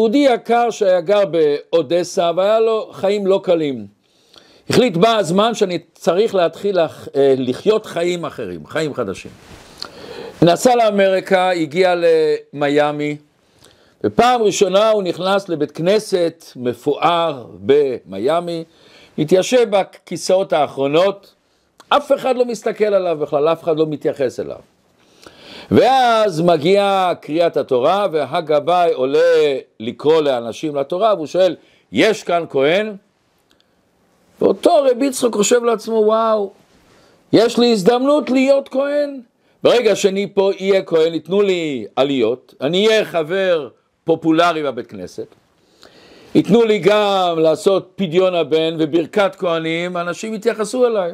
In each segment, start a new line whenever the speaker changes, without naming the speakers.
יהודי יקר שהיה גר באודסה והיה לו חיים לא קלים. החליט בא הזמן שאני צריך להתחיל לחיות חיים אחרים, חיים חדשים. נסע לאמריקה, הגיע למיאמי, ופעם ראשונה הוא נכנס לבית כנסת מפואר במיאמי, התיישב בכיסאות האחרונות, אף אחד לא מסתכל עליו בכלל, אף אחד לא מתייחס אליו. ואז מגיעה קריאת התורה והגבאי עולה לקרוא לאנשים לתורה והוא שואל, יש כאן כהן? ואותו רבי יצחק חושב לעצמו, וואו, יש לי הזדמנות להיות כהן. ברגע שאני פה אהיה כהן, ייתנו לי עליות, אני אהיה חבר פופולרי בבית כנסת, ייתנו לי גם לעשות פדיון הבן וברכת כהנים, אנשים יתייחסו אליי.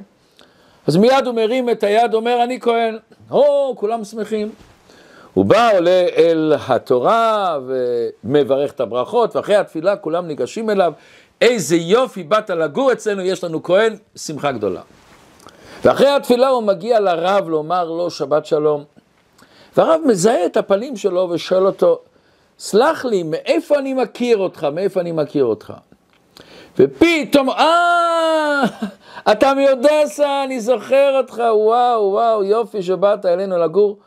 אז מיד הוא מרים את היד, אומר, אני כהן. או, כולם שמחים. הוא בא, עולה אל התורה ומברך את הברכות, ואחרי התפילה כולם ניגשים אליו. איזה יופי, באת לגור אצלנו, יש לנו כהן, שמחה גדולה. ואחרי התפילה הוא מגיע לרב לומר לו שבת שלום. והרב מזהה את הפנים שלו ושואל אותו, סלח לי, מאיפה אני מכיר אותך? מאיפה אני מכיר אותך? ופתאום, אה, אתה מאודסה, אני זוכר אותך, וואו, וואו, יופי שבאת אלינו לגור.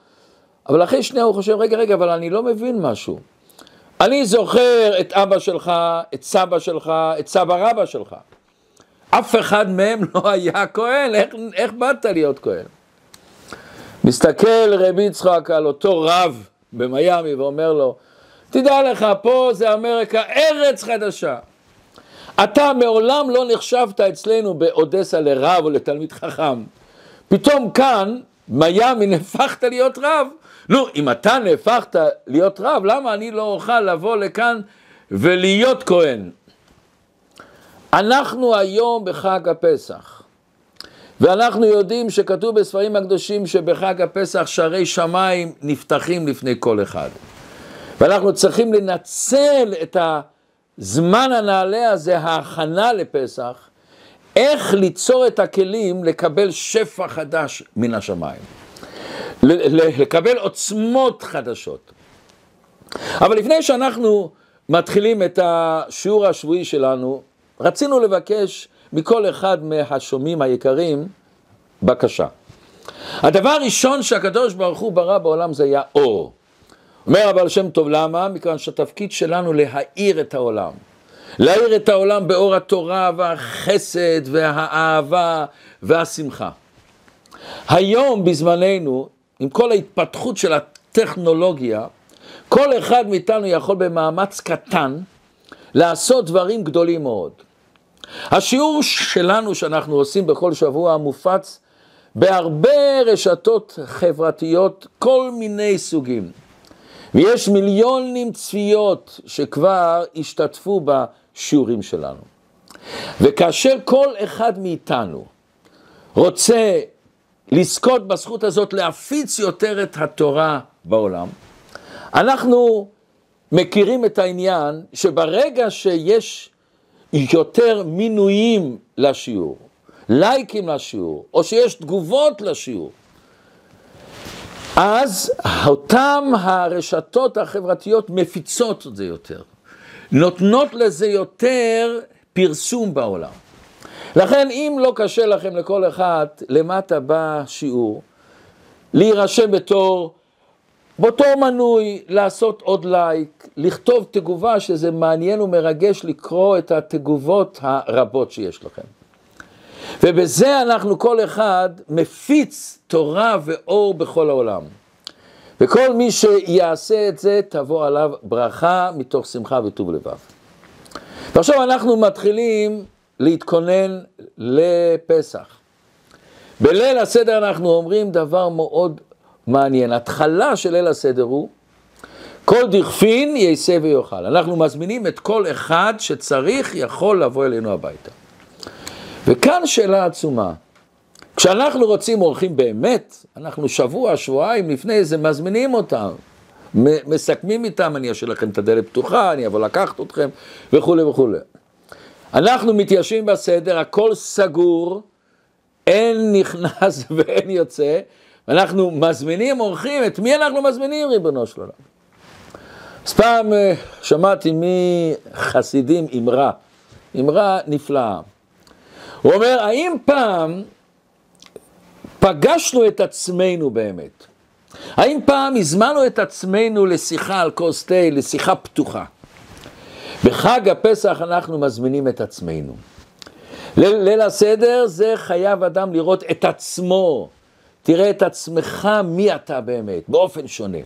אבל אחרי שנייה הוא חושב, רגע, רגע, אבל אני לא מבין משהו. אני זוכר את אבא שלך, את סבא שלך, את סבא רבא שלך. אף אחד מהם לא היה כהן, איך, איך באת להיות כהן? מסתכל רבי יצחק על אותו רב במיאמי ואומר לו, תדע לך, פה זה אמריקה, ארץ חדשה. אתה מעולם לא נחשבת אצלנו באודסה לרב או לתלמיד חכם. פתאום כאן, מיאמי, נהפכת להיות רב. נו, אם אתה נהפכת להיות רב, למה אני לא אוכל לבוא לכאן ולהיות כהן? אנחנו היום בחג הפסח, ואנחנו יודעים שכתוב בספרים הקדושים שבחג הפסח שערי שמיים נפתחים לפני כל אחד. ואנחנו צריכים לנצל את הזמן הנעלה הזה, ההכנה לפסח, איך ליצור את הכלים לקבל שפע חדש מן השמיים. לקבל עוצמות חדשות. אבל לפני שאנחנו מתחילים את השיעור השבועי שלנו, רצינו לבקש מכל אחד מהשומעים היקרים בקשה. הדבר הראשון שהקדוש ברוך הוא ברא בעולם זה היה אור. אומר הבעל שם טוב, למה? מכיוון שהתפקיד שלנו להאיר את העולם. להאיר את העולם באור התורה והחסד והאהבה והשמחה. היום בזמננו, עם כל ההתפתחות של הטכנולוגיה, כל אחד מאיתנו יכול במאמץ קטן לעשות דברים גדולים מאוד. השיעור שלנו שאנחנו עושים בכל שבוע מופץ בהרבה רשתות חברתיות, כל מיני סוגים. ויש מיליונים צפיות שכבר השתתפו בשיעורים שלנו. וכאשר כל אחד מאיתנו רוצה לזכות בזכות הזאת להפיץ יותר את התורה בעולם, אנחנו מכירים את העניין שברגע שיש יותר מינויים לשיעור, לייקים לשיעור, או שיש תגובות לשיעור, אז אותם הרשתות החברתיות מפיצות את זה יותר, נותנות לזה יותר פרסום בעולם. לכן אם לא קשה לכם לכל אחד למטה בשיעור, להירשם בתור, באותו מנוי לעשות עוד לייק, לכתוב תגובה שזה מעניין ומרגש לקרוא את התגובות הרבות שיש לכם. ובזה אנחנו כל אחד מפיץ תורה ואור בכל העולם. וכל מי שיעשה את זה, תבוא עליו ברכה מתוך שמחה וטוב לבב. ועכשיו אנחנו מתחילים להתכונן לפסח. בליל הסדר אנחנו אומרים דבר מאוד מעניין. התחלה של ליל הסדר הוא, כל דכפין יישא ויאכל. אנחנו מזמינים את כל אחד שצריך, יכול לבוא אלינו הביתה. וכאן שאלה עצומה. כשאנחנו רוצים אורחים באמת, אנחנו שבוע, שבועיים לפני זה מזמינים אותם, מסכמים איתם, אני אשאיר לכם את הדלת פתוחה, אני אבוא לקחת אתכם וכולי וכולי. אנחנו מתיישבים בסדר, הכל סגור, אין נכנס ואין יוצא, ואנחנו מזמינים אורחים, את מי אנחנו מזמינים ריבונו של עולם? אז פעם אה, שמעתי מחסידים אמרה, אמרה נפלאה. הוא אומר, האם פעם פגשנו את עצמנו באמת? האם פעם הזמנו את עצמנו לשיחה על כוס תה, לשיחה פתוחה? בחג הפסח אנחנו מזמינים את עצמנו. ליל הסדר זה חייב אדם לראות את עצמו. תראה את עצמך מי אתה באמת, באופן שונה.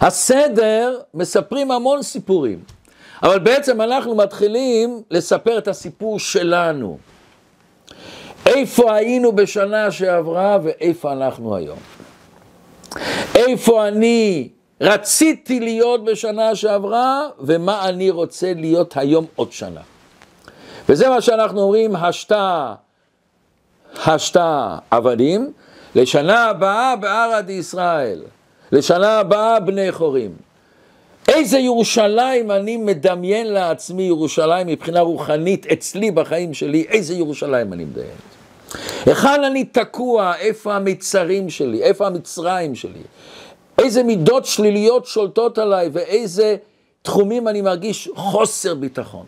הסדר, מספרים המון סיפורים, אבל בעצם אנחנו מתחילים לספר את הסיפור שלנו. איפה היינו בשנה שעברה ואיפה אנחנו היום. איפה אני רציתי להיות בשנה שעברה ומה אני רוצה להיות היום עוד שנה. וזה מה שאנחנו אומרים, השתה, השתה עבדים, לשנה הבאה בערד ישראל, לשנה הבאה בני חורים. איזה ירושלים אני מדמיין לעצמי, ירושלים מבחינה רוחנית, אצלי בחיים שלי, איזה ירושלים אני מדמיין. היכן אני תקוע, איפה המצרים שלי, איפה המצרים שלי, איזה מידות שליליות שולטות עליי ואיזה תחומים אני מרגיש חוסר ביטחון.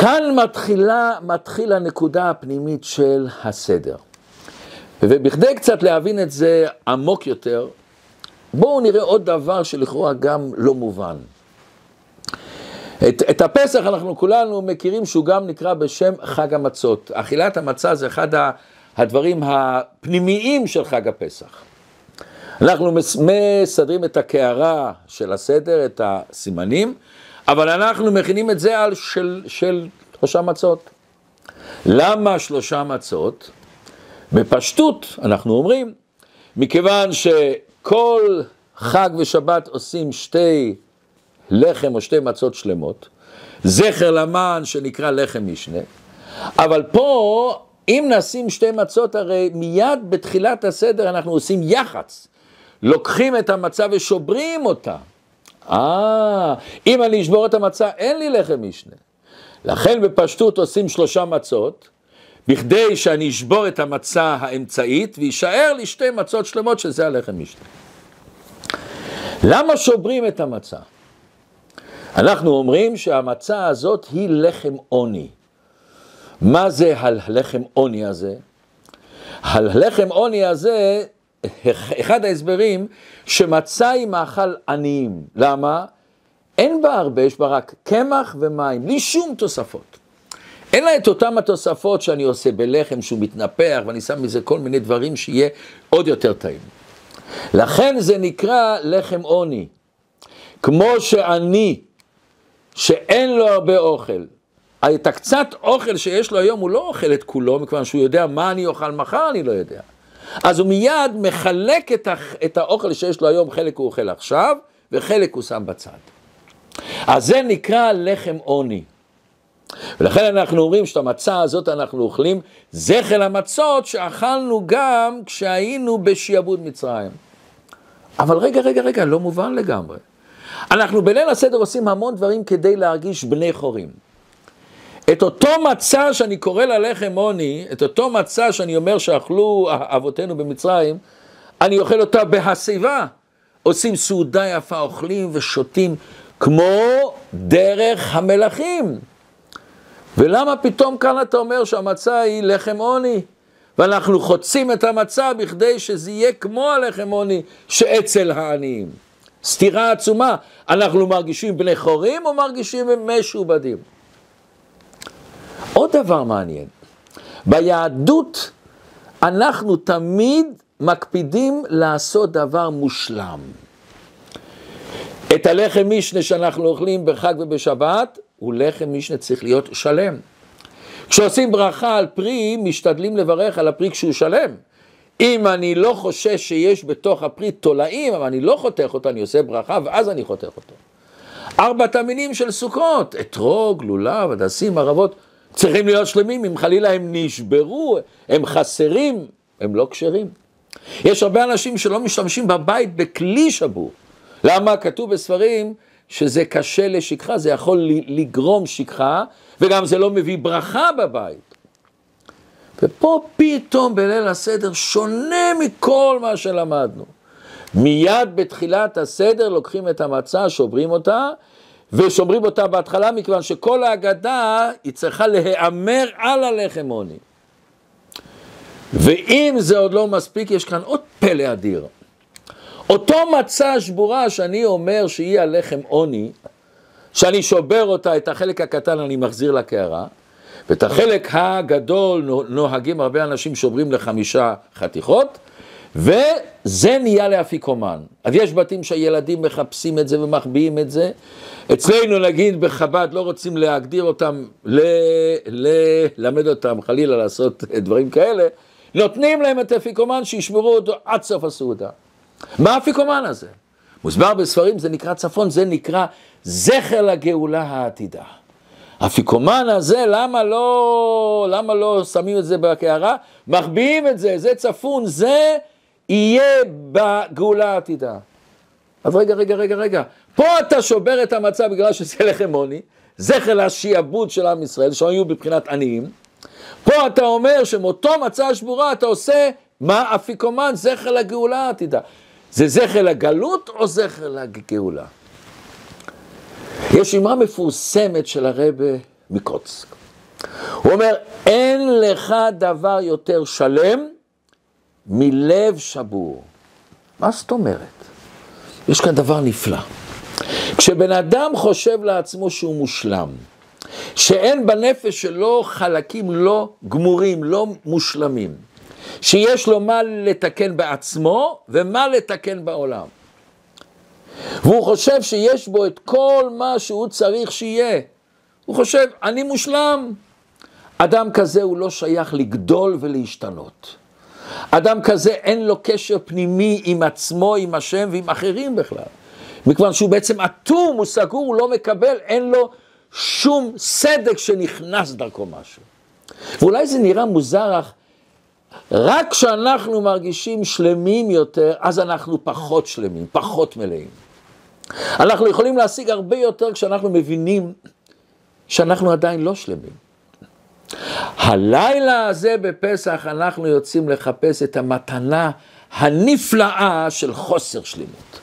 כאן מתחילה, מתחיל הנקודה הפנימית של הסדר. ובכדי קצת להבין את זה עמוק יותר, בואו נראה עוד דבר שלכאורה גם לא מובן. את, את הפסח אנחנו כולנו מכירים שהוא גם נקרא בשם חג המצות. אכילת המצה זה אחד הדברים הפנימיים של חג הפסח. אנחנו מסדרים את הקערה של הסדר, את הסימנים, אבל אנחנו מכינים את זה על של, של שלושה מצות. למה שלושה מצות? בפשטות אנחנו אומרים, מכיוון שכל חג ושבת עושים שתי לחם או שתי מצות שלמות, זכר למן שנקרא לחם משנה, אבל פה אם נשים שתי מצות הרי מיד בתחילת הסדר אנחנו עושים יח"צ, לוקחים את המצה ושוברים אותה. אה, אם אני אשבור את המצה, אין לי לחם משנה. לכן בפשטות עושים שלושה מצות, בכדי שאני אשבור את המצה האמצעית, ויישאר לי שתי מצות שלמות שזה הלחם משנה. למה שוברים את המצה? אנחנו אומרים שהמצה הזאת היא לחם עוני. מה זה הלחם עוני הזה? הלחם עוני הזה אחד ההסברים שמצה היא מאכל עניים. למה? אין בה הרבה, יש בה רק קמח ומים, בלי שום תוספות. אין לה את אותם התוספות שאני עושה בלחם שהוא מתנפח ואני שם מזה כל מיני דברים שיהיה עוד יותר טעים. לכן זה נקרא לחם עוני. כמו שאני, שאין לו הרבה אוכל, את הקצת אוכל שיש לו היום הוא לא אוכל את כולו, מכיוון שהוא יודע מה אני אוכל מחר, אני לא יודע. אז הוא מיד מחלק את, הח... את האוכל שיש לו היום, חלק הוא אוכל עכשיו, וחלק הוא שם בצד. אז זה נקרא לחם עוני. ולכן אנחנו אומרים שאת המצה הזאת אנחנו אוכלים זכר המצות שאכלנו גם כשהיינו בשעבוד מצרים. אבל רגע, רגע, רגע, לא מובן לגמרי. אנחנו בליל הסדר עושים המון דברים כדי להרגיש בני חורים. את אותו מצה שאני קורא לה לחם עוני, את אותו מצה שאני אומר שאכלו אבותינו במצרים, אני אוכל אותה בהסיבה. עושים סעודה יפה, אוכלים ושותים כמו דרך המלכים. ולמה פתאום כאן אתה אומר שהמצה היא לחם עוני? ואנחנו חוצים את המצה בכדי שזה יהיה כמו הלחם עוני שאצל העניים. סתירה עצומה. אנחנו מרגישים בני חורים או מרגישים משועבדים? עוד דבר מעניין, ביהדות אנחנו תמיד מקפידים לעשות דבר מושלם. את הלחם משנה שאנחנו אוכלים בחג ובשבת, הוא לחם משנה צריך להיות שלם. כשעושים ברכה על פרי, משתדלים לברך על הפרי כשהוא שלם. אם אני לא חושש שיש בתוך הפרי תולעים, אבל אני לא חותך אותו, אני עושה ברכה ואז אני חותך אותו. ארבעת המינים של סוכות, אתרוג, לולב, הדסים, ערבות, צריכים להיות שלמים, אם חלילה הם נשברו, הם חסרים, הם לא כשרים. יש הרבה אנשים שלא משתמשים בבית בכלי שבור. למה? כתוב בספרים שזה קשה לשכחה, זה יכול לגרום שכחה, וגם זה לא מביא ברכה בבית. ופה פתאום בליל הסדר שונה מכל מה שלמדנו. מיד בתחילת הסדר לוקחים את המצה, שוברים אותה, ושומרים אותה בהתחלה, מכיוון שכל ההגדה היא צריכה להיאמר על הלחם עוני. ואם זה עוד לא מספיק, יש כאן עוד פלא אדיר. אותו מצה שבורה שאני אומר שהיא הלחם עוני, שאני שובר אותה, את החלק הקטן אני מחזיר לקערה, ואת החלק הגדול נוהגים הרבה אנשים שוברים לחמישה חתיכות, וזה נהיה לאפיקומן. אז יש בתים שהילדים מחפשים את זה ומחביאים את זה. אצלנו נגיד בחב"ד לא רוצים להגדיר אותם, ללמד אותם חלילה לעשות דברים כאלה, נותנים להם את האפיקומן שישמרו אותו עד סוף הסעודה. מה האפיקומן הזה? מוסבר בספרים, זה נקרא צפון, זה נקרא זכר לגאולה העתידה. האפיקומן הזה, למה לא, למה לא שמים את זה בקערה? מחביאים את זה, זה צפון, זה יהיה בגאולה העתידה. אז רגע, רגע, רגע, רגע, פה אתה שובר את המצב בגלל שזה לחם עוני, זכר לשעבוד של עם ישראל, שהיו בבחינת עניים. פה אתה אומר שמאותו מצה שבורה אתה עושה מה אפיקומן, זכר לגאולה העתידה. זה זכר לגלות או זכר לגאולה? יש אמרה מפורסמת של הרבה מקוצק. הוא אומר, אין לך דבר יותר שלם מלב שבור. מה זאת אומרת? יש כאן דבר נפלא. כשבן אדם חושב לעצמו שהוא מושלם, שאין בנפש שלו חלקים לא גמורים, לא מושלמים, שיש לו מה לתקן בעצמו ומה לתקן בעולם. והוא חושב שיש בו את כל מה שהוא צריך שיהיה. הוא חושב, אני מושלם. אדם כזה הוא לא שייך לגדול ולהשתנות. אדם כזה אין לו קשר פנימי עם עצמו, עם השם ועם אחרים בכלל. מכיוון שהוא בעצם אטום, הוא סגור, הוא לא מקבל, אין לו שום סדק שנכנס דרכו משהו. ואולי זה נראה מוזר, אך רק כשאנחנו מרגישים שלמים יותר, אז אנחנו פחות שלמים, פחות מלאים. אנחנו יכולים להשיג הרבה יותר כשאנחנו מבינים שאנחנו עדיין לא שלמים. הלילה הזה בפסח אנחנו יוצאים לחפש את המתנה הנפלאה של חוסר שלמות.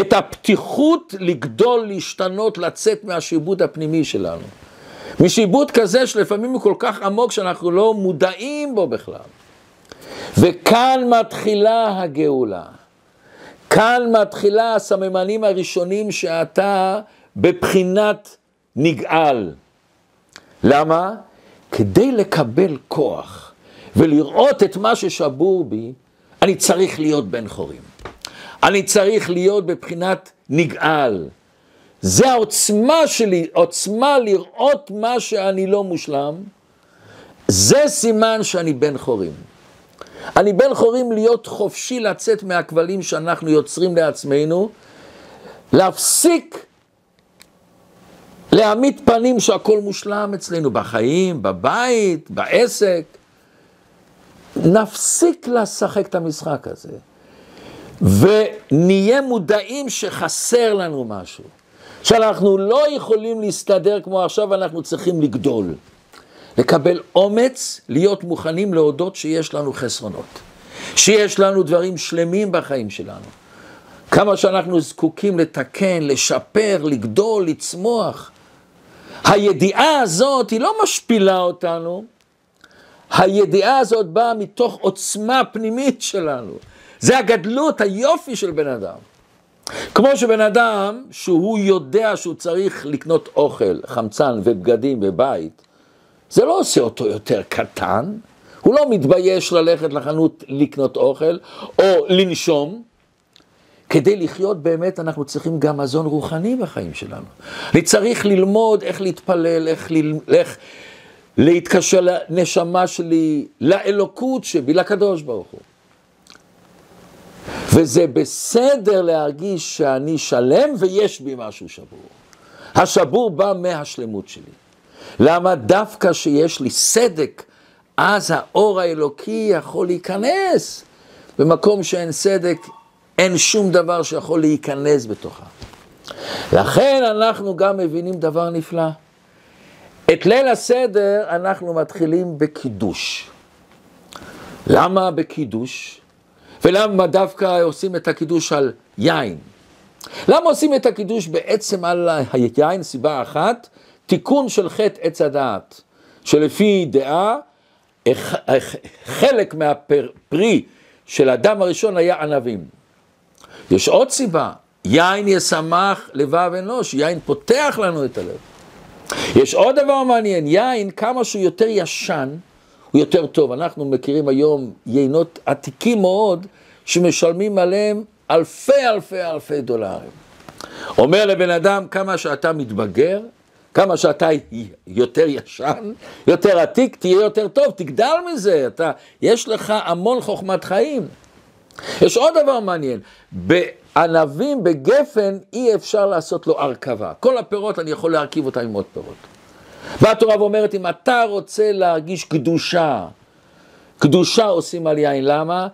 את הפתיחות לגדול, להשתנות, לצאת מהשיבוד הפנימי שלנו. משיבוד כזה שלפעמים הוא כל כך עמוק שאנחנו לא מודעים בו בכלל. וכאן מתחילה הגאולה. כאן מתחילה הסממנים הראשונים שאתה בבחינת נגאל. למה? כדי לקבל כוח ולראות את מה ששבור בי, אני צריך להיות בן חורים. אני צריך להיות בבחינת נגאל. זה העוצמה שלי, עוצמה לראות מה שאני לא מושלם, זה סימן שאני בן חורים. אני בן חורים להיות חופשי לצאת מהכבלים שאנחנו יוצרים לעצמנו, להפסיק להעמיד פנים שהכל מושלם אצלנו בחיים, בבית, בעסק. נפסיק לשחק את המשחק הזה, ונהיה מודעים שחסר לנו משהו, שאנחנו לא יכולים להסתדר כמו עכשיו, אנחנו צריכים לגדול. לקבל אומץ, להיות מוכנים להודות שיש לנו חסרונות, שיש לנו דברים שלמים בחיים שלנו. כמה שאנחנו זקוקים לתקן, לשפר, לגדול, לצמוח. הידיעה הזאת היא לא משפילה אותנו, הידיעה הזאת באה מתוך עוצמה פנימית שלנו. זה הגדלות, היופי של בן אדם. כמו שבן אדם, שהוא יודע שהוא צריך לקנות אוכל, חמצן ובגדים בבית, זה לא עושה אותו יותר קטן, הוא לא מתבייש ללכת לחנות לקנות אוכל או לנשום. כדי לחיות באמת אנחנו צריכים גם מזון רוחני בחיים שלנו. אני צריך ללמוד איך להתפלל, איך, ל... איך להתקשר לנשמה שלי, לאלוקות שבי, לקדוש ברוך הוא. וזה בסדר להרגיש שאני שלם ויש בי משהו שבור. השבור בא מהשלמות שלי. למה דווקא שיש לי סדק, אז האור האלוקי יכול להיכנס. במקום שאין סדק, אין שום דבר שיכול להיכנס בתוכה. לכן אנחנו גם מבינים דבר נפלא. את ליל הסדר אנחנו מתחילים בקידוש. למה בקידוש? ולמה דווקא עושים את הקידוש על יין? למה עושים את הקידוש בעצם על היין? סיבה אחת, תיקון של חטא עץ הדעת, שלפי דעה, חלק מהפרי של האדם הראשון היה ענבים. יש עוד סיבה, יין ישמח לבב אנוש, יין פותח לנו את הלב. יש עוד דבר מעניין, יין, כמה שהוא יותר ישן, הוא יותר טוב. אנחנו מכירים היום יינות עתיקים מאוד, שמשלמים עליהם אלפי אלפי אלפי דולרים. אומר לבן אדם, כמה שאתה מתבגר, כמה שאתה יותר ישן, יותר עתיק, תהיה יותר טוב, תגדל מזה, אתה, יש לך המון חוכמת חיים. יש עוד דבר מעניין, בענבים, בגפן, אי אפשר לעשות לו הרכבה. כל הפירות, אני יכול להרכיב אותם עם עוד פירות. והתורה אומרת, אם אתה רוצה להרגיש קדושה, קדושה עושים על יין, למה?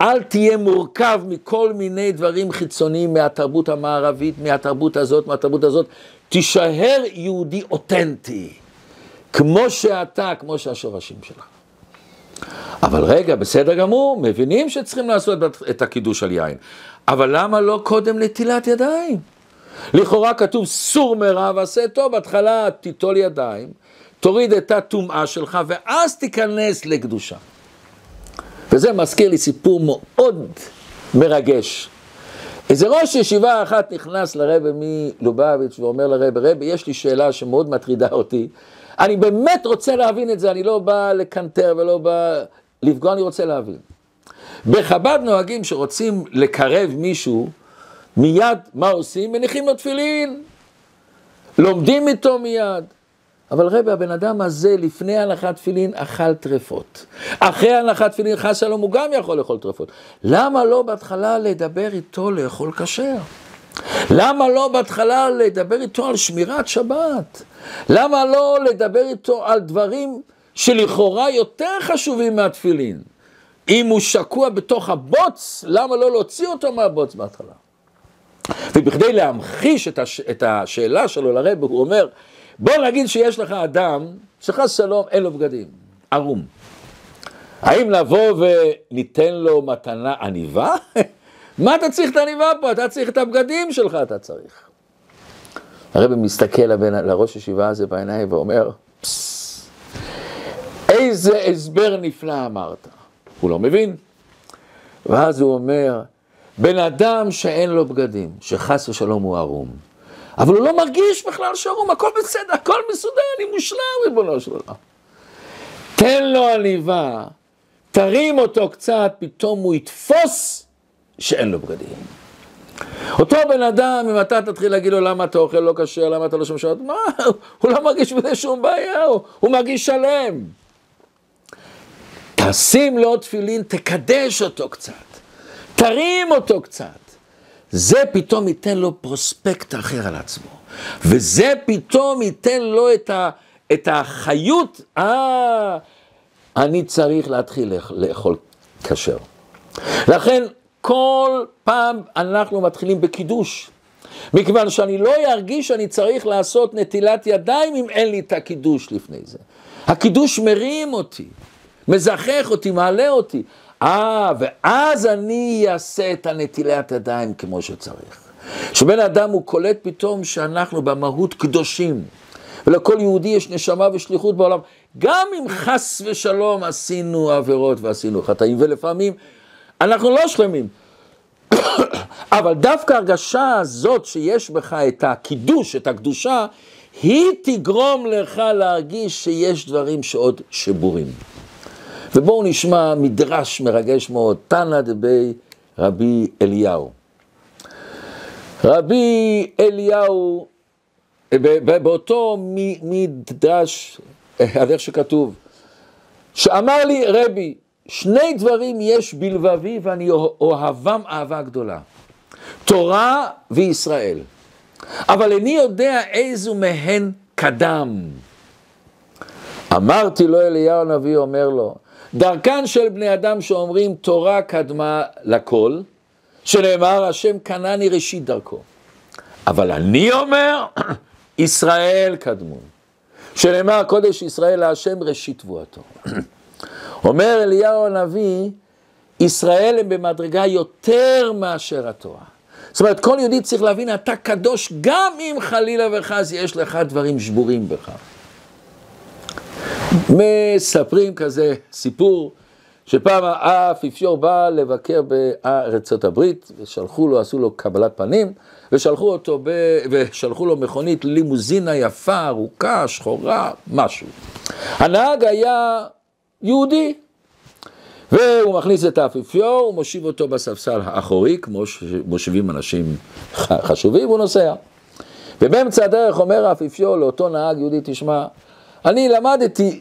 אל תהיה מורכב מכל מיני דברים חיצוניים מהתרבות המערבית, מהתרבות הזאת, מהתרבות הזאת. תישאר יהודי אותנטי, כמו שאתה, כמו שהשורשים שלך. אבל רגע, בסדר גמור, מבינים שצריכים לעשות את הקידוש על יין. אבל למה לא קודם נטילת ידיים? לכאורה כתוב סור מרע ועשה טוב, בהתחלה תיטול ידיים, תוריד את הטומאה שלך ואז תיכנס לקדושה. וזה מזכיר לי סיפור מאוד מרגש. איזה ראש ישיבה אחת נכנס לרבה מלובביץ' ואומר לרבה, רבה, יש לי שאלה שמאוד מטרידה אותי. אני באמת רוצה להבין את זה, אני לא בא לקנטר ולא בא לפגוע, אני רוצה להבין. בחב"ד נוהגים שרוצים לקרב מישהו, מיד, מה עושים? מניחים לו תפילין. לומדים איתו מיד. אבל רבי, הבן אדם הזה, לפני הנחת תפילין, אכל טרפות. אחרי הנחת תפילין, חס שלום, הוא גם יכול לאכול טרפות. למה לא בהתחלה לדבר איתו לאכול כשר? למה לא בהתחלה לדבר איתו על שמירת שבת? למה לא לדבר איתו על דברים שלכאורה יותר חשובים מהתפילין? אם הוא שקוע בתוך הבוץ, למה לא להוציא אותו מהבוץ בהתחלה? ובכדי להמחיש את, הש... את השאלה שלו לרב, הוא אומר, בוא נגיד שיש לך אדם שחס שלום אין לו בגדים, ערום. האם לבוא וניתן לו מתנה עניבה? מה אתה צריך את העניבה פה? אתה צריך את הבגדים שלך, אתה צריך. הרב מסתכל לבן, לראש ישיבה הזה בעיניים ואומר, איזה הסבר נפלא אמרת. הוא לא מבין. ואז הוא אומר, בן אדם שאין לו בגדים, שחס ושלום הוא ערום, אבל הוא לא מרגיש בכלל שערום, הכל בסדר, הכל מסודר, אני מושלם, ריבונו של עולם. תן לו עליבה, תרים אותו קצת, פתאום הוא יתפוס שאין לו בגדים. אותו בן אדם, אם אתה תתחיל להגיד לו למה אתה אוכל לא כשר, למה אתה לא שומע שעות, מה, הוא לא מרגיש בזה שום בעיה, הוא, הוא מרגיש שלם. תשים לו תפילין, תקדש אותו קצת, תרים אותו קצת. זה פתאום ייתן לו פרוספקט אחר על עצמו. וזה פתאום ייתן לו את, ה, את החיות, אה, אני צריך להתחיל לאכול כשר. לכן כל פעם אנחנו מתחילים בקידוש. מכיוון שאני לא ארגיש שאני צריך לעשות נטילת ידיים אם אין לי את הקידוש לפני זה. הקידוש מרים אותי, מזכך אותי, מעלה אותי. אה, ואז אני אעשה את הנטילת ידיים כמו שצריך. שבן אדם הוא קולט פתאום שאנחנו במהות קדושים, ולכל יהודי יש נשמה ושליחות בעולם. גם אם חס ושלום עשינו עבירות ועשינו חטאים, ולפעמים אנחנו לא שלמים. אבל דווקא הרגשה הזאת שיש בך את הקידוש, את הקדושה, היא תגרום לך להרגיש שיש דברים שעוד שבורים. ובואו נשמע מדרש מרגש מאוד, תנא דבי רבי אליהו. רבי אליהו, באותו מדרש, על איך שכתוב, שאמר לי רבי, שני דברים יש בלבבי ואני אוהבם אהבה גדולה, תורה וישראל, אבל איני יודע איזו מהן קדם. אמרתי לו אליהו הנביא אומר לו, דרכן של בני אדם שאומרים תורה קדמה לכל, שנאמר השם קנני ראשית דרכו. אבל אני אומר, ישראל קדמו. שנאמר קודש ישראל להשם ראשית תבואתו. אומר אליהו הנביא, ישראל הם במדרגה יותר מאשר התורה. זאת אומרת, כל יהודי צריך להבין, אתה קדוש גם אם חלילה וחס יש לך דברים שבורים בך. מספרים כזה סיפור, שפעם האפיפיור בא לבקר בארצות הברית, ושלחו לו, עשו לו קבלת פנים, ושלחו אותו, ב... ושלחו לו מכונית לימוזינה יפה, ארוכה, שחורה, משהו. הנהג היה יהודי, והוא מכניס את האפיפיור, הוא מושיב אותו בספסל האחורי, כמו שמושיבים אנשים חשובים, והוא נוסע. ובאמצע הדרך אומר האפיפיור לאותו נהג יהודי, תשמע, אני למדתי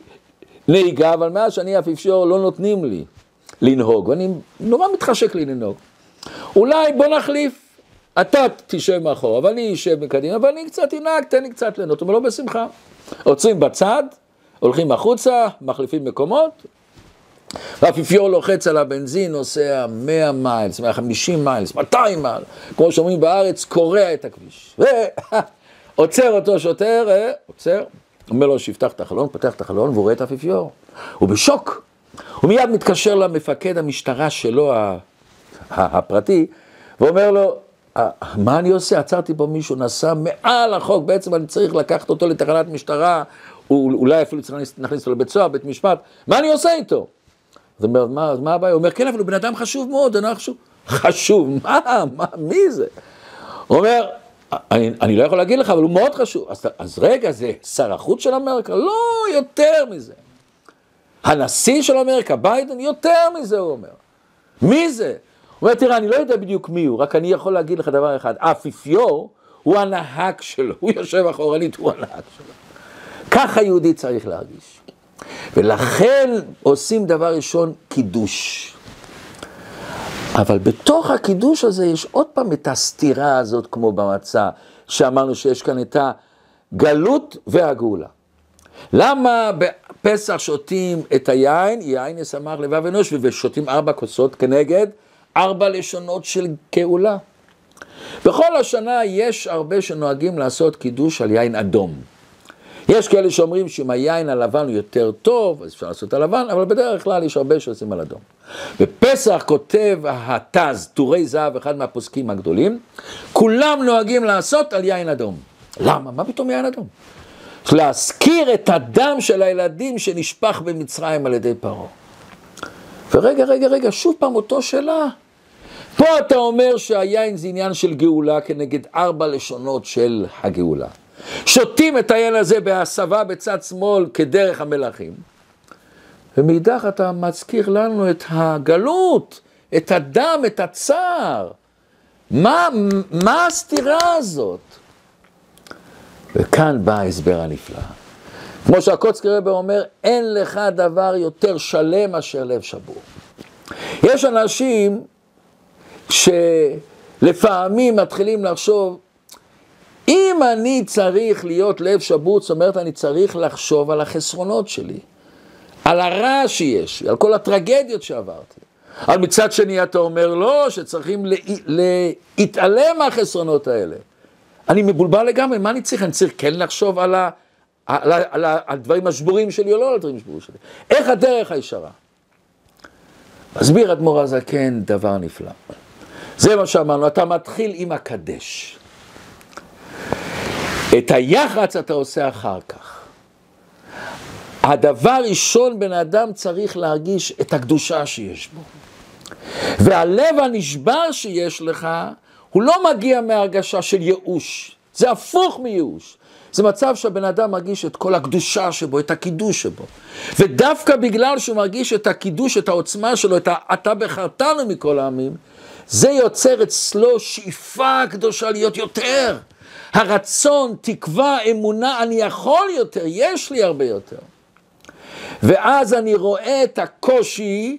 נהיגה, אבל מאז שאני אפיפיור לא נותנים לי לנהוג, ואני נורא מתחשק לי לנהוג. אולי בוא נחליף, אתה תשב מאחורה, ואני אשב מקדימה, ואני קצת אנהג, תן לי קצת. הוא אומר לו, בשמחה. עוצרים בצד, הולכים החוצה, מחליפים מקומות, והאפיפיור לוחץ על הבנזין, נוסע 100 מיילס, 150 מיילס, 200 מיילס, כמו שאומרים בארץ, קורע את הכביש. ועוצר אותו שוטר, אה, עוצר, אומר לו שיפתח את החלון, פותח את החלון והוא רואה את האפיפיור. הוא בשוק. הוא מיד מתקשר למפקד המשטרה שלו, הפרטי, ואומר לו, מה אני עושה? עצרתי פה מישהו, נסע מעל החוק, בעצם אני צריך לקחת אותו לתחנת משטרה, אולי אפילו צריך להכניס אותו לבית סוהר, בית משפט, מה אני עושה איתו? אז אומר, מה, מה הבעיה? הוא אומר, כן, אבל הוא בן אדם חשוב מאוד, אני חשוב. חשוב, מה, מה, מי זה? הוא אומר, אני, אני לא יכול להגיד לך, אבל הוא מאוד חשוב. אז, אז רגע, זה שר החוץ של אמריקה? לא, יותר מזה. הנשיא של אמריקה, ביידן, יותר מזה, הוא אומר. מי זה? הוא אומר, תראה, אני לא יודע בדיוק מי הוא, רק אני יכול להגיד לך דבר אחד, האפיפיור הוא הנהג שלו, הוא יושב אחורנית, הוא הנהג שלו. ככה יהודי צריך להרגיש. ולכן עושים דבר ראשון קידוש. אבל בתוך הקידוש הזה יש עוד פעם את הסתירה הזאת כמו במצה, שאמרנו שיש כאן את הגלות והגאולה. למה בפסח שותים את היין, יין ישמח לבב אנוש, ושותים ארבע כוסות כנגד ארבע לשונות של גאולה? בכל השנה יש הרבה שנוהגים לעשות קידוש על יין אדום. יש כאלה שאומרים שאם היין הלבן הוא יותר טוב, אז אפשר לעשות הלבן, אבל בדרך כלל יש הרבה שעושים על אדום. בפסח כותב התז, טורי זהב, אחד מהפוסקים הגדולים, כולם נוהגים לעשות על יין אדום. למה? מה פתאום יין אדום? להזכיר את הדם של הילדים שנשפך במצרים על ידי פרעה. ורגע, רגע, רגע, שוב פעם אותו שאלה. פה אתה אומר שהיין זה עניין של גאולה כנגד ארבע לשונות של הגאולה. שותים את היין הזה בהסבה בצד שמאל כדרך המלכים. ומאידך אתה מזכיר לנו את הגלות, את הדם, את הצער. מה, מה הסתירה הזאת? וכאן בא ההסבר הנפלא. כמו שהקוצקי רבר אומר, אין לך דבר יותר שלם מאשר לב שבור. יש אנשים שלפעמים מתחילים לחשוב, אם אני צריך להיות לב שבור, זאת אומרת, אני צריך לחשוב על החסרונות שלי, על הרע שיש, על כל הטרגדיות שעברתי. אבל מצד שני אתה אומר לא, שצריכים להתעלם מהחסרונות האלה. אני מבולבל לגמרי, מה אני צריך? אני צריך כן לחשוב על, ה, על, ה, על, על הדברים השבורים שלי או לא על הדברים השבורים שלי. איך הדרך הישרה? מסביר אדמו"ר הזקן דבר נפלא. זה מה שאמרנו, אתה מתחיל עם הקדש. את היח"צ אתה עושה אחר כך. הדבר ראשון, בן אדם צריך להרגיש את הקדושה שיש בו. והלב הנשבר שיש לך, הוא לא מגיע מהרגשה של ייאוש, זה הפוך מייאוש. זה מצב שהבן אדם מרגיש את כל הקדושה שבו, את הקידוש שבו. ודווקא בגלל שהוא מרגיש את הקידוש, את העוצמה שלו, את ה"אתה בחרתנו מכל העמים", זה יוצר אצלו שאיפה קדושה להיות יותר. הרצון, תקווה, אמונה, אני יכול יותר, יש לי הרבה יותר. ואז אני רואה את הקושי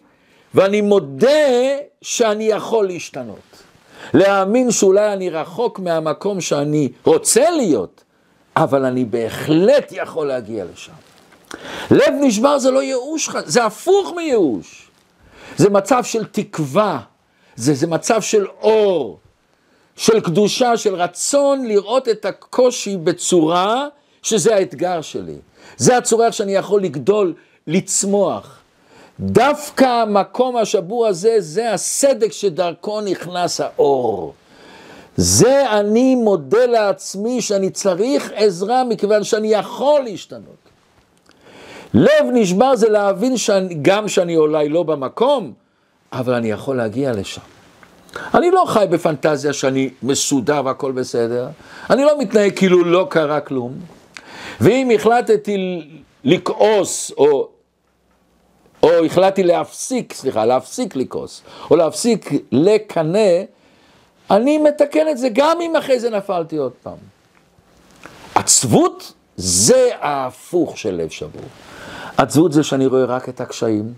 ואני מודה שאני יכול להשתנות. להאמין שאולי אני רחוק מהמקום שאני רוצה להיות, אבל אני בהחלט יכול להגיע לשם. לב נשבר זה לא ייאוש, זה הפוך מייאוש. זה מצב של תקווה, זה, זה מצב של אור, של קדושה, של רצון לראות את הקושי בצורה שזה האתגר שלי. זה הצורה איך שאני יכול לגדול, לצמוח. דווקא המקום השבור הזה, זה הסדק שדרכו נכנס האור. זה אני מודה לעצמי שאני צריך עזרה מכיוון שאני יכול להשתנות. לב נשבר זה להבין שאני, גם שאני אולי לא במקום, אבל אני יכול להגיע לשם. אני לא חי בפנטזיה שאני מסודר והכל בסדר, אני לא מתנהג כאילו לא קרה כלום, ואם החלטתי לכעוס, או, או החלטתי להפסיק, סליחה, להפסיק לכעוס, או להפסיק לקנא, אני מתקן את זה גם אם אחרי זה נפלתי עוד פעם. עצבות זה ההפוך של לב שבור. עצבות זה שאני רואה רק את הקשיים,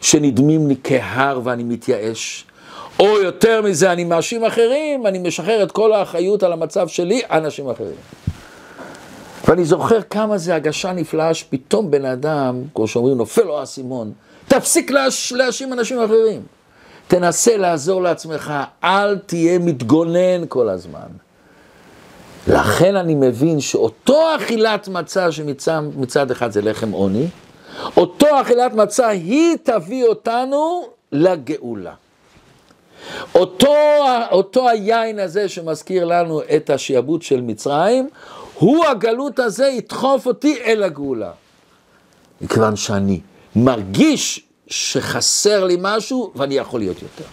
שנדמים לי כהר ואני מתייאש, או יותר מזה, אני מאשים אחרים, אני משחרר את כל האחריות על המצב שלי, אנשים אחרים. ואני זוכר כמה זה הגשה נפלאה שפתאום בן אדם, כמו שאומרים, נופל לו האסימון, תפסיק להש... להאשים אנשים אחרים. תנסה לעזור לעצמך, אל תהיה מתגונן כל הזמן. לכן אני מבין שאותו אכילת מצה שמצד אחד זה לחם עוני, אותו אכילת מצה היא תביא אותנו לגאולה. אותו, אותו היין הזה שמזכיר לנו את השיעבוד של מצרים, הוא הגלות הזה ידחוף אותי אל הגאולה. מכיוון שאני מרגיש שחסר לי משהו ואני יכול להיות יותר.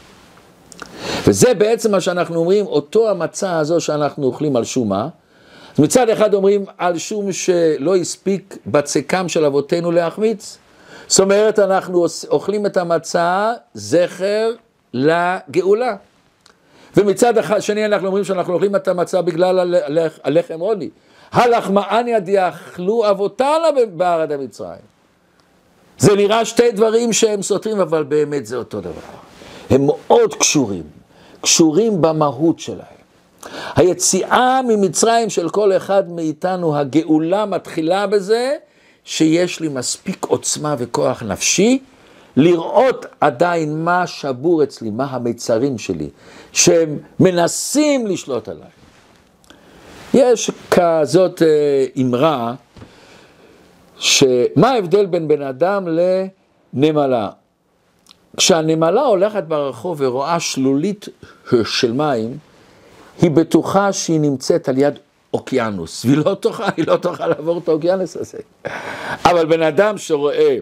וזה בעצם מה שאנחנו אומרים, אותו המצה הזו שאנחנו אוכלים על שום מה. מצד אחד אומרים על שום שלא הספיק בצקם של אבותינו להחמיץ. זאת אומרת, אנחנו אוכלים את המצה זכר לגאולה. ומצד שני אנחנו אומרים שאנחנו אוכלים את המצה בגלל הלחם עוני. הלחמאניה דיאכלו אבותינו בארד המצרים. זה נראה שתי דברים שהם סותרים, אבל באמת זה אותו דבר. הם מאוד קשורים, קשורים במהות שלהם. היציאה ממצרים של כל אחד מאיתנו, הגאולה מתחילה בזה שיש לי מספיק עוצמה וכוח נפשי לראות עדיין מה שבור אצלי, מה המיצרים שלי, שהם מנסים לשלוט עליי. יש כזאת אה, אמרה, שמה ההבדל בין בן אדם לנמלה? כשהנמלה הולכת ברחוב ורואה שלולית של מים, היא בטוחה שהיא נמצאת על יד אוקיינוס, והיא לא תוכל, היא לא תוכל לעבור את האוקיינוס הזה. אבל בן אדם שרואה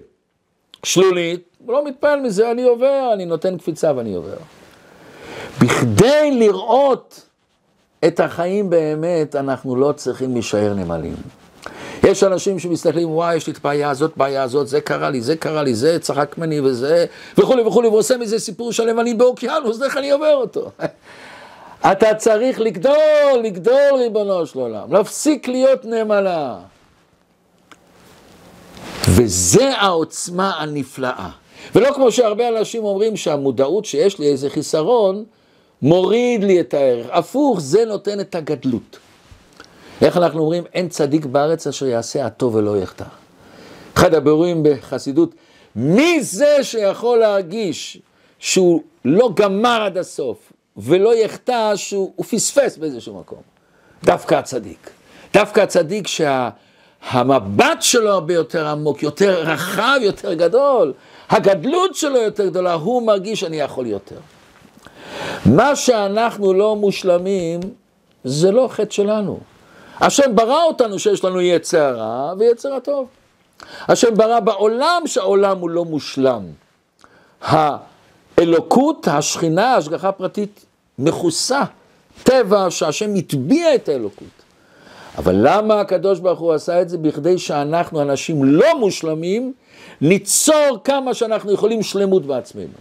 שלולית, הוא לא מתפעל מזה, אני עובר, אני נותן קפיצה ואני עובר. בכדי לראות את החיים באמת, אנחנו לא צריכים להישאר נמלים. יש אנשים שמסתכלים, וואי, יש לי את הבעיה הזאת, בעיה הזאת, זה קרה לי, זה קרה לי, זה צחק ממני וזה, וכולי וכולי, ועושה מזה סיפור שלם, אני באוקיינוס, איך אני עובר אותו? אתה צריך לגדול, לגדול, ריבונו של עולם, להפסיק להיות נמלה. וזה העוצמה הנפלאה. ולא כמו שהרבה אנשים אומרים שהמודעות שיש לי איזה חיסרון, מוריד לי את הערך. הפוך, זה נותן את הגדלות. איך אנחנו אומרים? אין צדיק בארץ אשר יעשה הטוב ולא יחטא. אחד הבירורים בחסידות, מי זה שיכול להרגיש שהוא לא גמר עד הסוף ולא יחטא שהוא פספס באיזשהו מקום? דווקא הצדיק. דווקא הצדיק שהמבט שה, שלו הרבה יותר עמוק, יותר רחב, יותר גדול, הגדלות שלו יותר גדולה, הוא מרגיש שאני יכול יותר. מה שאנחנו לא מושלמים, זה לא חטא שלנו. השם ברא אותנו שיש לנו יצר רע ויצר הטוב. השם ברא בעולם שהעולם הוא לא מושלם. האלוקות, השכינה, ההשגחה הפרטית, מכוסה. טבע שהשם הטביע את האלוקות. אבל למה הקדוש ברוך הוא עשה את זה? בכדי שאנחנו, אנשים לא מושלמים, ניצור כמה שאנחנו יכולים שלמות בעצמנו.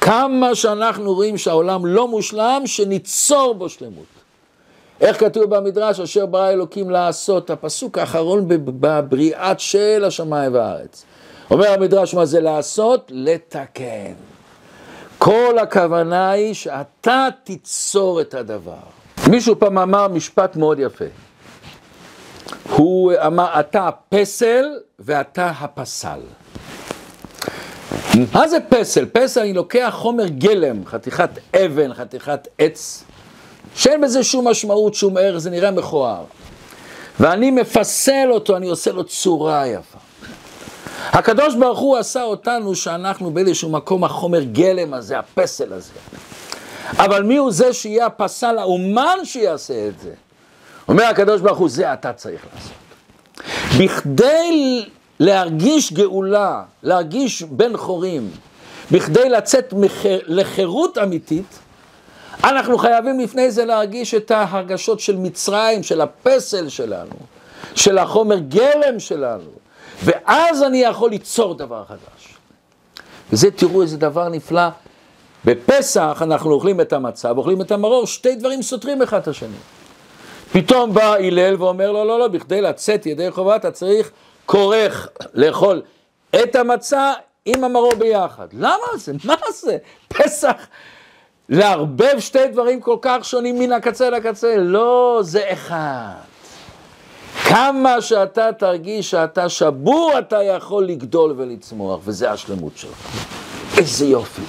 כמה שאנחנו רואים שהעולם לא מושלם, שניצור בו שלמות. איך כתוב במדרש, אשר ברא אלוקים לעשות, הפסוק האחרון בבריאת של השמיים והארץ. אומר המדרש, מה זה לעשות? לתקן. כל הכוונה היא שאתה תיצור את הדבר. מישהו פעם אמר משפט מאוד יפה. הוא אמר, אתה הפסל ואתה הפסל. מה זה פסל? פסל אני לוקח חומר גלם, חתיכת אבן, חתיכת עץ, שאין בזה שום משמעות, שום ערך, זה נראה מכוער. ואני מפסל אותו, אני עושה לו צורה יפה. הקדוש ברוך הוא עשה אותנו שאנחנו באיזשהו מקום החומר גלם הזה, הפסל הזה. אבל מי הוא זה שיהיה הפסל, האומן שיעשה את זה? אומר הקדוש ברוך הוא, זה אתה צריך לעשות. בכדי להרגיש גאולה, להרגיש בן חורים, בכדי לצאת לחירות אמיתית, אנחנו חייבים לפני זה להרגיש את ההרגשות של מצרים, של הפסל שלנו, של החומר גלם שלנו, ואז אני יכול ליצור דבר חדש. וזה, תראו איזה דבר נפלא. בפסח אנחנו אוכלים את המצה ואוכלים את המרור, שתי דברים סותרים אחד את השני. פתאום בא הלל ואומר לו, לא, לא, בכדי לצאת ידי חובה אתה צריך כורך לאכול את המצה עם המרור ביחד. למה זה? מה זה? פסח, לערבב שתי דברים כל כך שונים מן הקצה לקצה? לא, זה אחד. כמה שאתה תרגיש שאתה שבור, אתה יכול לגדול ולצמוח, וזה השלמות שלך. איזה יופי.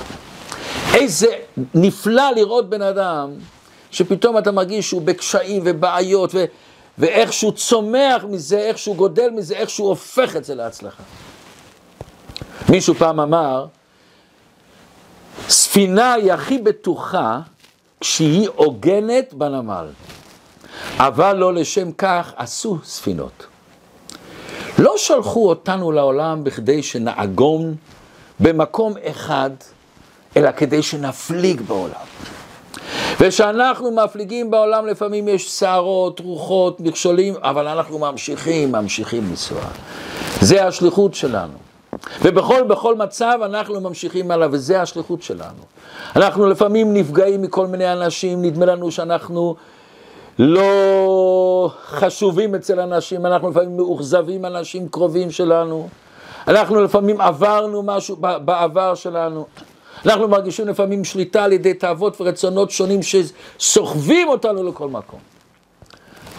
איזה נפלא לראות בן אדם שפתאום אתה מרגיש שהוא בקשיים ובעיות, ו... ואיך שהוא צומח מזה, איך שהוא גודל מזה, איך שהוא הופך את זה להצלחה. מישהו פעם אמר, ספינה היא הכי בטוחה כשהיא עוגנת בנמל, אבל לא לשם כך עשו ספינות. לא שלחו אותנו לעולם בכדי שנעגון במקום אחד, אלא כדי שנפליג בעולם. וכשאנחנו מפליגים בעולם לפעמים יש סערות, רוחות, מכשולים, אבל אנחנו ממשיכים, ממשיכים לנסוע. זה השליחות שלנו. ובכל בכל מצב אנחנו ממשיכים הלאה, וזה השליחות שלנו. אנחנו לפעמים נפגעים מכל מיני אנשים, נדמה לנו שאנחנו לא חשובים אצל אנשים, אנחנו לפעמים מאוכזבים אנשים קרובים שלנו, אנחנו לפעמים עברנו משהו בעבר שלנו. אנחנו מרגישים לפעמים שליטה על ידי תאוות ורצונות שונים שסוחבים אותנו לכל מקום.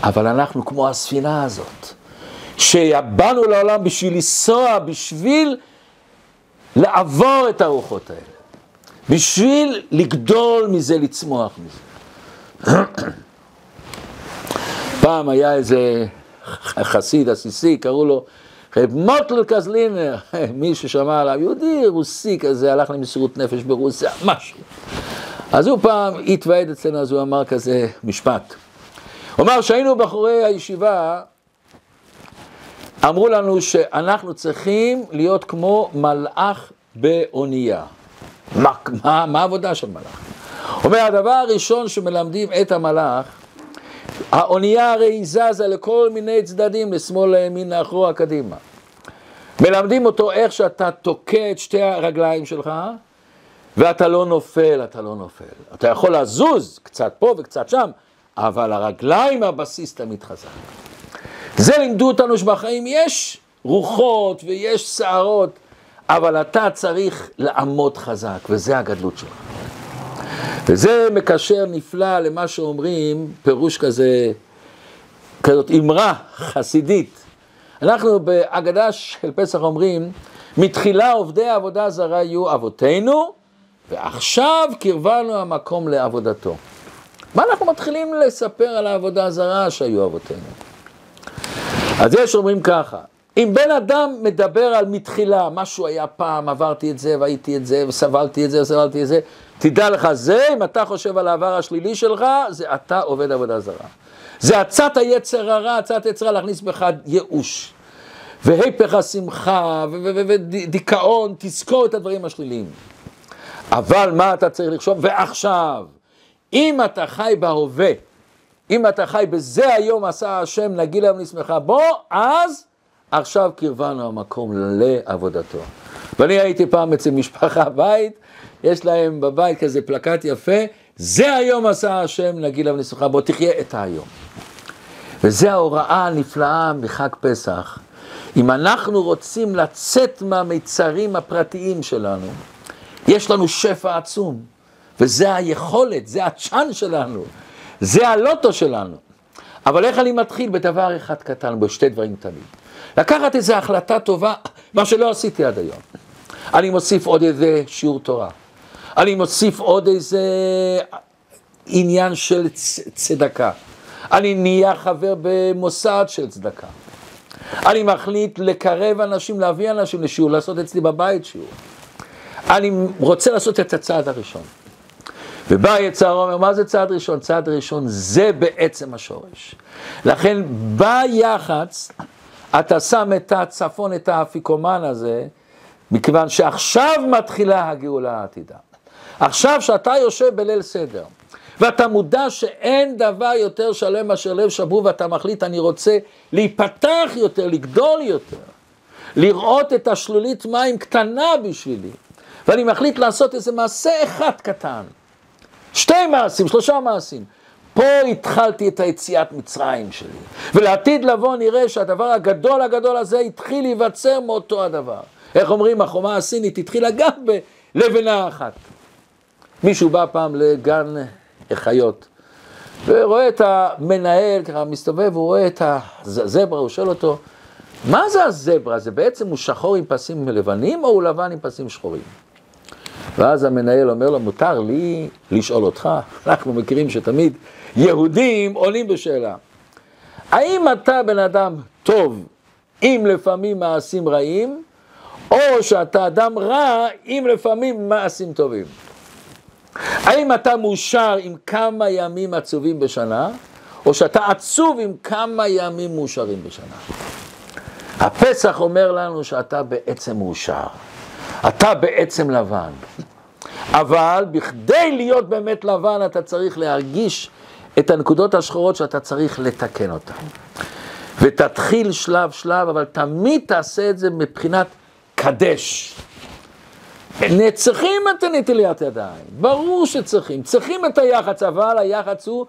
אבל אנחנו כמו הספינה הזאת, שבאנו לעולם בשביל לנסוע, בשביל לעבור את הרוחות האלה, בשביל לגדול מזה, לצמוח מזה. פעם היה איזה חסיד עסיסי, קראו לו רב מוטל קזלינר, מי ששמע עליו, יהודי רוסי כזה, הלך למסירות נפש ברוסיה, משהו. אז הוא פעם התוועד אצלנו, אז הוא אמר כזה משפט. הוא אמר שהיינו בחורי הישיבה, אמרו לנו שאנחנו צריכים להיות כמו מלאך באונייה. מה, מה, מה העבודה של מלאך? הוא אומר, הדבר הראשון שמלמדים את המלאך, האונייה הרי זזה לכל מיני צדדים, לשמאל, לימין, לאחורה, קדימה. מלמדים אותו איך שאתה תוקע את שתי הרגליים שלך, ואתה לא נופל, אתה לא נופל. אתה יכול לזוז קצת פה וקצת שם, אבל הרגליים הבסיס תמיד חזק. זה לימדו אותנו שבחיים יש רוחות ויש שערות, אבל אתה צריך לעמוד חזק, וזה הגדלות שלך. וזה מקשר נפלא למה שאומרים, פירוש כזה, כזאת אמרה חסידית. אנחנו בהגדה של פסח אומרים, מתחילה עובדי עבודה זרה יהיו אבותינו, ועכשיו קרבנו המקום לעבודתו. מה אנחנו מתחילים לספר על העבודה הזרה שהיו אבותינו? אז יש אומרים ככה, אם בן אדם מדבר על מתחילה, משהו היה פעם, עברתי את זה והייתי את זה וסבלתי את זה וסבלתי את זה, תדע לך, זה, אם אתה חושב על העבר השלילי שלך, זה אתה עובד עבודה זרה. זה עצת היצר הרע, עצת היצר הרע להכניס בך ייאוש. והיפך השמחה, ודיכאון, תזכור את הדברים השליליים. אבל מה אתה צריך לחשוב? ועכשיו, אם אתה חי בהווה, אם אתה חי בזה היום עשה השם, נגיד להם נשמחה בו, אז עכשיו קרבנו המקום לעבודתו. ואני הייתי פעם אצל משפחה בית, יש להם בבית כזה פלקט יפה, זה היום עשה השם, נגיד להם נשמחה בו, תחיה את היום. וזה ההוראה הנפלאה מחג פסח. אם אנחנו רוצים לצאת מהמיצרים הפרטיים שלנו, יש לנו שפע עצום, וזה היכולת, זה הצ'אן שלנו, זה הלוטו שלנו. אבל איך אני מתחיל? בדבר אחד קטן, בשתי דברים קטנים. לקחת איזו החלטה טובה, מה שלא עשיתי עד היום. אני מוסיף עוד איזה שיעור תורה. אני מוסיף עוד איזה עניין של צדקה. אני נהיה חבר במוסד של צדקה. אני מחליט לקרב אנשים, להביא אנשים לשיעור, לעשות אצלי בבית שיעור. אני רוצה לעשות את הצעד הראשון. ובא יצר אומר, מה זה צעד ראשון? צעד ראשון זה בעצם השורש. לכן ביח"צ אתה שם את הצפון, את האפיקומן הזה, מכיוון שעכשיו מתחילה הגאולה העתידה. עכשיו שאתה יושב בליל סדר, ואתה מודע שאין דבר יותר שלם מאשר לב שבור, ואתה מחליט, אני רוצה להיפתח יותר, לגדול יותר, לראות את השלולית מים קטנה בשבילי, ואני מחליט לעשות איזה מעשה אחד קטן. שתי מעשים, שלושה מעשים. פה התחלתי את היציאת מצרים שלי. ולעתיד לבוא נראה שהדבר הגדול הגדול הזה התחיל להיווצר מאותו הדבר. איך אומרים, החומה הסינית התחילה גם בלבנה אחת. מישהו בא פעם לגן חיות, ורואה את המנהל, ככה מסתובב, הוא רואה את הזברה, הוא שואל אותו, מה זה הזברה? זה בעצם הוא שחור עם פסים לבנים או הוא לבן עם פסים שחורים? ואז המנהל אומר לו, מותר לי לשאול אותך, אנחנו מכירים שתמיד יהודים עולים בשאלה. האם אתה בן אדם טוב עם לפעמים מעשים רעים, או שאתה אדם רע עם לפעמים מעשים טובים? האם אתה מאושר עם כמה ימים עצובים בשנה, או שאתה עצוב עם כמה ימים מאושרים בשנה? הפסח אומר לנו שאתה בעצם מאושר, אתה בעצם לבן. אבל בכדי להיות באמת לבן אתה צריך להרגיש את הנקודות השחורות שאתה צריך לתקן אותן. ותתחיל שלב שלב, אבל תמיד תעשה את זה מבחינת קדש. צריכים את הנטילת ידיים, ברור שצריכים, צריכים את היח"צ, אבל היח"צ הוא,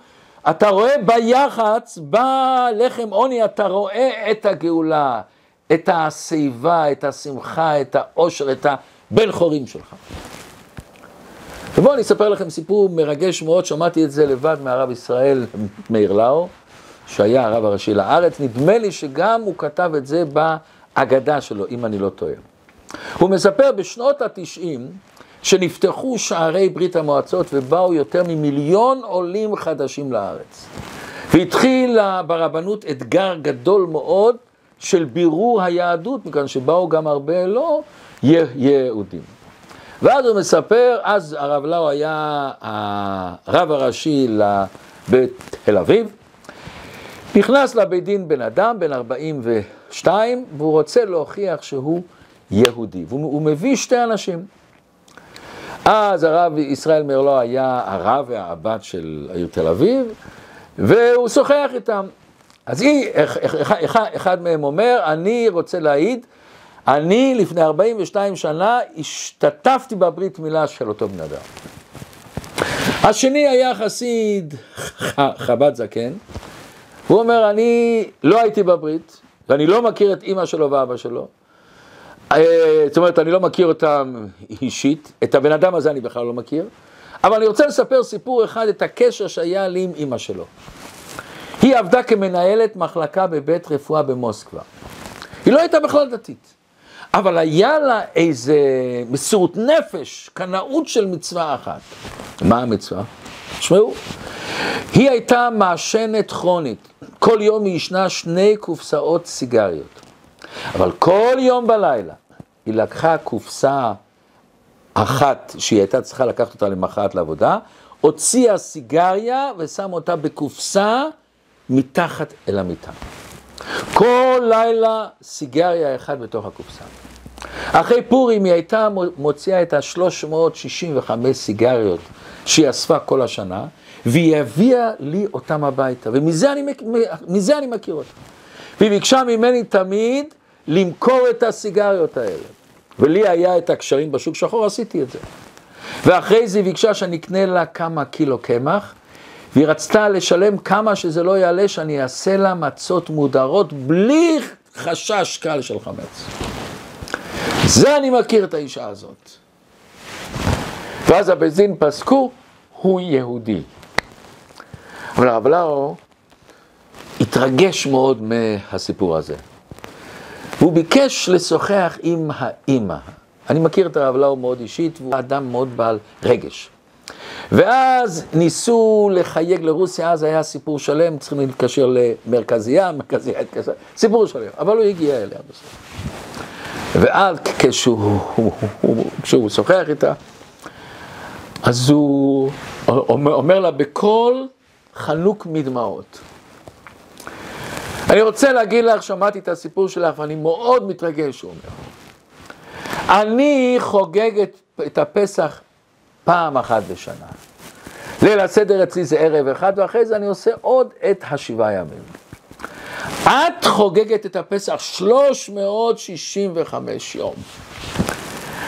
אתה רואה ביח"צ, בלחם עוני, אתה רואה את הגאולה, את השיבה, את השמחה, את העושר, את הבן חורים שלך. ובואו אני אספר לכם סיפור מרגש מאוד, שמעתי את זה לבד מהרב ישראל מאיר לאו, שהיה הרב הראשי לארץ, נדמה לי שגם הוא כתב את זה בהגדה שלו, אם אני לא טועה. הוא מספר בשנות התשעים שנפתחו שערי ברית המועצות ובאו יותר ממיליון עולים חדשים לארץ. והתחיל ברבנות אתגר גדול מאוד של בירור היהדות, מכיוון שבאו גם הרבה לא יהודים. ואז הוא מספר, אז הרב לאו היה הרב הראשי בתל אביב, נכנס לבית דין בן אדם, בן 42, והוא רוצה להוכיח שהוא יהודי, והוא מביא שתי אנשים. אז הרב ישראל מרלו היה הרב והבת של העיר תל אביב, והוא שוחח איתם. אז היא, אחד, מהם אומר, אני רוצה להעיד אני לפני 42 שנה השתתפתי בברית מילה של אותו בן אדם. השני היה חסיד חב"ד זקן, הוא אומר, אני לא הייתי בברית, ואני לא מכיר את אימא שלו ואבא שלו. אה, זאת אומרת, אני לא מכיר אותם אישית, את הבן אדם הזה אני בכלל לא מכיר, אבל אני רוצה לספר סיפור אחד, את הקשר שהיה לי עם אימא שלו. היא עבדה כמנהלת מחלקה בבית רפואה במוסקבה. היא לא הייתה בכלל דתית. אבל היה לה איזה מסירות נפש, קנאות של מצווה אחת. מה המצווה? תשמעו, היא הייתה מעשנת כרונית. כל יום היא ישנה שני קופסאות סיגריות. אבל כל יום בלילה היא לקחה קופסה אחת שהיא הייתה צריכה לקחת אותה למחרת לעבודה, הוציאה סיגריה ושמה אותה בקופסה מתחת אל המיטה. כל לילה סיגריה אחת בתוך הקופסה. אחרי פורים היא הייתה מוציאה את ה-365 סיגריות שהיא אספה כל השנה, והיא הביאה לי אותם הביתה, ומזה אני, אני מכיר אותה. והיא ביקשה ממני תמיד למכור את הסיגריות האלה. ולי היה את הקשרים בשוק שחור, עשיתי את זה. ואחרי זה היא ביקשה שאני אקנה לה כמה קילו קמח, והיא רצתה לשלם כמה שזה לא יעלה, שאני אעשה לה מצות מודרות בלי חשש קל של חמץ. זה אני מכיר את האישה הזאת. ואז הבית דין פסקו, הוא יהודי. אבל הרב לאו התרגש מאוד מהסיפור הזה. הוא ביקש לשוחח עם האימא. אני מכיר את הרב לאו מאוד אישית, והוא אדם מאוד בעל רגש. ואז ניסו לחייג לרוסיה, אז היה סיפור שלם, צריכים להתקשר למרכזייה, מרכזייה התקשר, סיפור שלם, אבל הוא הגיע אליה בסוף. ואז כשהוא, שוחח איתה, אז הוא אומר, אומר לה בקול חנוק מדמעות. אני רוצה להגיד לך, שמעתי את הסיפור שלך ואני מאוד מתרגש, הוא אומר. אני חוגג את, את הפסח פעם אחת בשנה. ליל הסדר אצלי זה ערב אחד, ואחרי זה אני עושה עוד את השבעה ימים. את חוגגת את הפסח 365 יום.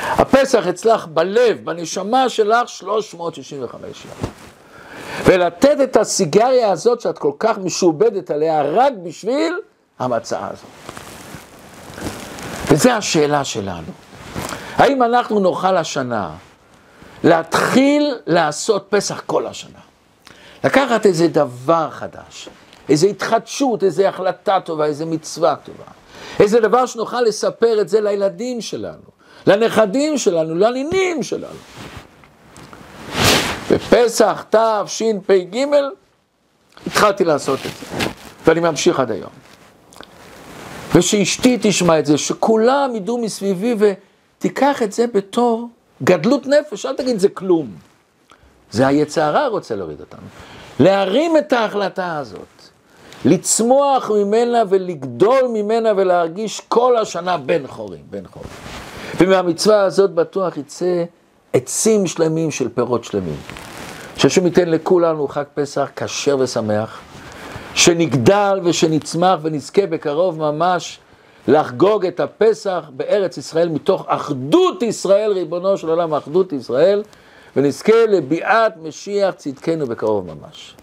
הפסח אצלך בלב, בנשמה שלך, 365 יום. ולתת את הסיגריה הזאת שאת כל כך משועבדת עליה רק בשביל המצעה הזאת. וזו השאלה שלנו. האם אנחנו נוכל השנה להתחיל לעשות פסח כל השנה? לקחת איזה דבר חדש, איזה התחדשות, איזה החלטה טובה, איזה מצווה טובה, איזה דבר שנוכל לספר את זה לילדים שלנו, לנכדים שלנו, לנינים שלנו. בפסח תשפ"ג התחלתי לעשות את זה, ואני ממשיך עד היום. ושאשתי תשמע את זה, שכולם ידעו מסביבי ותיקח את זה בתור גדלות נפש, אל תגיד זה כלום. זה היצרה רוצה להוריד אותנו. להרים את ההחלטה הזאת, לצמוח ממנה ולגדול ממנה ולהרגיש כל השנה בן חורים, בן חורים. ומהמצווה הזאת בטוח יצא עצים שלמים של פירות שלמים. שהשם ייתן לכולנו חג פסח כשר ושמח, שנגדל ושנצמח ונזכה בקרוב ממש לחגוג את הפסח בארץ ישראל מתוך אחדות ישראל, ריבונו של עולם, אחדות ישראל, ונזכה לביאת משיח צדקנו בקרוב ממש.